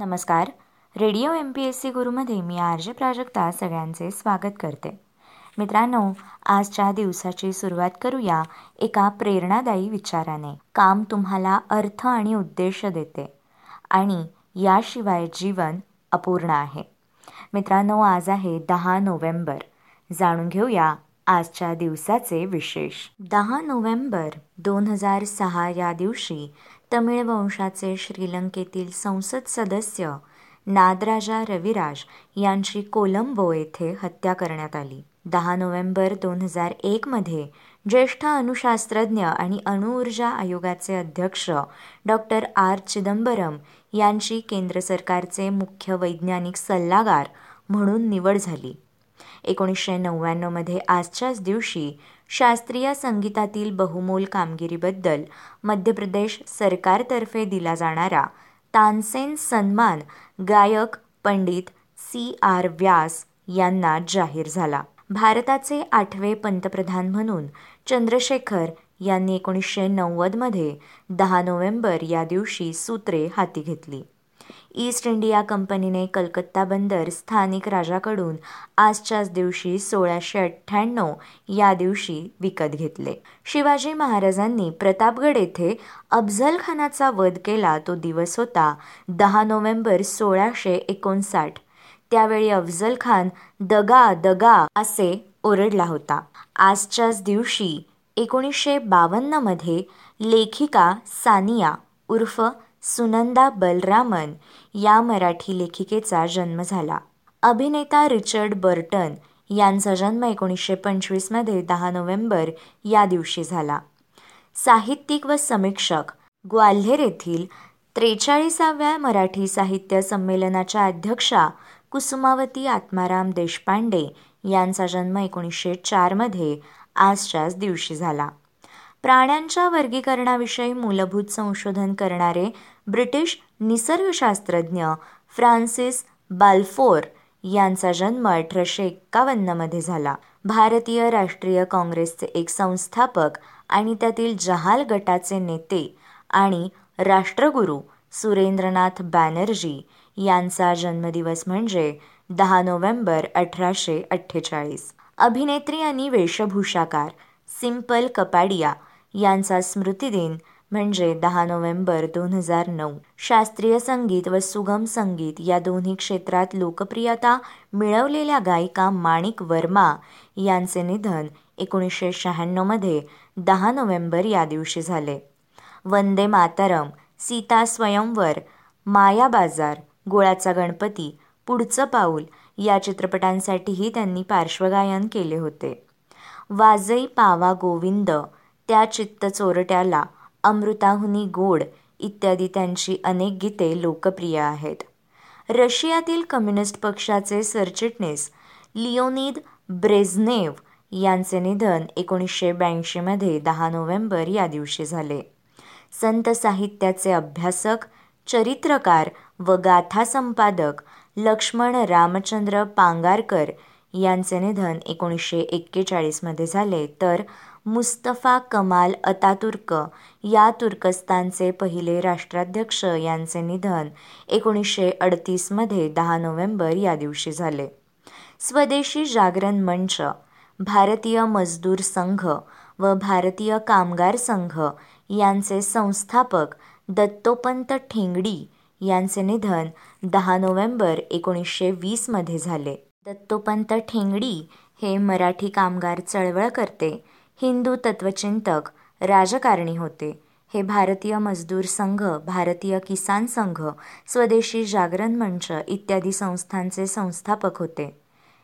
नमस्कार. Radio M P S C गुरुमध्ये मी R J Prajakta सगळ्यांचे स्वागत करते. मित्रांनो आजच्या दिवसाची सुरुवात करूया एका प्रेरणादायी विचाराने. काम तुम्हाला अर्थ आणि उद्देश देते आणि याशिवाय जीवन अपूर्ण आहे. मित्रांनो आज आहे दहा नोव्हेंबर. जाणून घेऊया आजच्या दिवसाचे विशेष. दहा नोव्हेंबर दोन हजार सहा या दिवशी तमिळ वंशाचे श्रीलंकेतील संसद सदस्य नादराजा रविराज यांची कोलंबो येथे हत्या करण्यात आली. दहा नोव्हेंबर दोन हजार एकमध्ये ज्येष्ठ अणुशास्त्रज्ञ आणि अणुऊर्जा आयोगाचे अध्यक्ष डॉक्टर आर. चिदंबरम यांची केंद्र सरकारचे मुख्य वैज्ञानिक सल्लागार म्हणून निवड झाली. एकोणीसशे नव्याण्णवमध्ये आजच्याच दिवशी शास्त्रीय संगीतातील बहुमोल कामगिरीबद्दल मध्य प्रदेश सरकारतर्फे दिला जाणारा तानसेन सन्मान गायक पंडित सी आर व्यास यांना जाहीर झाला. भारताचे आठवे पंतप्रधान म्हणून चंद्रशेखर यांनी एकोणीसशे नव्वदमध्ये दहा नोव्हेंबर या दिवशी सूत्रे हाती घेतली. ईस्ट इंडिया कंपनीने कलकत्ता बंदर स्थानिक राजाकडून आजच्याच दिवशी सोळाशे अठ्ठ्याण्णव या दिवशी विकत घेतले. शिवाजी महाराजांनी प्रतापगड येथे अफझल खानाचा वध केला तो दिवस होता दहा नोव्हेंबर सोळाशे एकोणसाठ. त्यावेळी अफझलखान दगा दगा असे ओरडला होता. आजच्याच दिवशी एकोणीसशे बावन्नमध्ये लेखिका सानिया उर्फ सुनंदा बलरामन या मराठी लेखिकेचा जन्म झाला. अभिनेता रिचर्ड बर्टन यांचा जन्म एकोणीसशे पंचवीसमध्ये दहा नोव्हेंबर या दिवशी झाला. साहित्यिक व समीक्षक ग्वाल्हेर येथील त्रेचाळीसाव्या मराठी साहित्य संमेलनाच्या अध्यक्षा कुसुमावती आत्माराम देशपांडे यांचा जन्म एकोणीसशे चारमध्ये आजच्याच दिवशी झाला. प्राण्यांच्या वर्गीकरणाविषयी मूलभूत संशोधन करणारे ब्रिटिश निसर्गशास्त्रज्ञ फ्रान्सिस बाल्फोर यांचा जन्म अठराशे एक्कावन्नमध्ये झाला. भारतीय राष्ट्रीय काँग्रेसचे एक संस्थापक आणि त्यातील जहाल गटाचे नेते आणि राष्ट्रगुरू सुरेंद्रनाथ बॅनर्जी यांचा जन्मदिवस म्हणजे दहा नोव्हेंबर अठराशे अठ्ठेचाळीस. अभिनेत्री आणि वेशभूषाकार सिंपल कपाडिया यांचा स्मृतिदिन म्हणजे दहा नोव्हेंबर दोन हजार नऊ. शास्त्रीय संगीत व सुगम संगीत या दोन्ही क्षेत्रात लोकप्रियता मिळवलेल्या गायिका माणिक वर्मा यांचे निधन एकोणीसशे शहाण्णवमध्ये दहा नोव्हेंबर या दिवशी झाले. वंदे मातरम सीता स्वयंवर माया बाजार गोळाचा गणपती पुढचं पाऊल या चित्रपटांसाठीही त्यांनी पार्श्वगायन केले होते. वाजई पावा गोविंद त्या चित्त चोरट्याला अमृताहुनी गोड इत्यादी त्यांची अनेक गीते लोकप्रिय आहेत. रशियातील कम्युनिस्ट पक्षाचे सरचिटणीस लिओनिद ब्रेझनेव यांचे निधन एकोणीसशे ब्याऐंशीमध्ये दहा नोव्हेंबर या दिवशी झाले. संत साहित्याचे अभ्यासक चरित्रकार व गाथा संपादक लक्ष्मण रामचंद्र पांगारकर यांचे निधन एकोणीसशे एक्केचाळीसमध्ये झाले. तर मुस्तफा कमाल अतातुर्क या तुर्कस्तानचे पहिले राष्ट्राध्यक्ष यांचे निधन एकोणीसशे अडतीसमध्ये दहा नोव्हेंबर या दिवशी झाले. स्वदेशी जागरण मंच भारतीय मजदूर संघ व भारतीय कामगार संघ यांचे संस्थापक दत्तोपंत ठेंगडी यांचे निधन दहा नोव्हेंबर एकोणीसशे वीसमध्ये झाले. दत्तोपंत ठेंगडी हे मराठी कामगार चळवळकर्ते हिंदू तत्वचिंतक राजकारणी होते. हे भारतीय मजदूर संघ भारतीय किसान संघ स्वदेशी जागरण मंच इत्यादी संस्थांचे संस्थापक होते.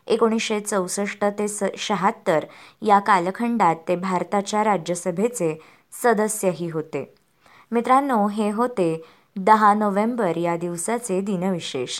एकोणीसशे चौसष्ट ते स शहात्तर या कालखंडात ते भारताच्या राज्यसभेचे सदस्यही होते. मित्रांनो हे होते दहा नोव्हेंबर या दिवसाचे दिनविशेष.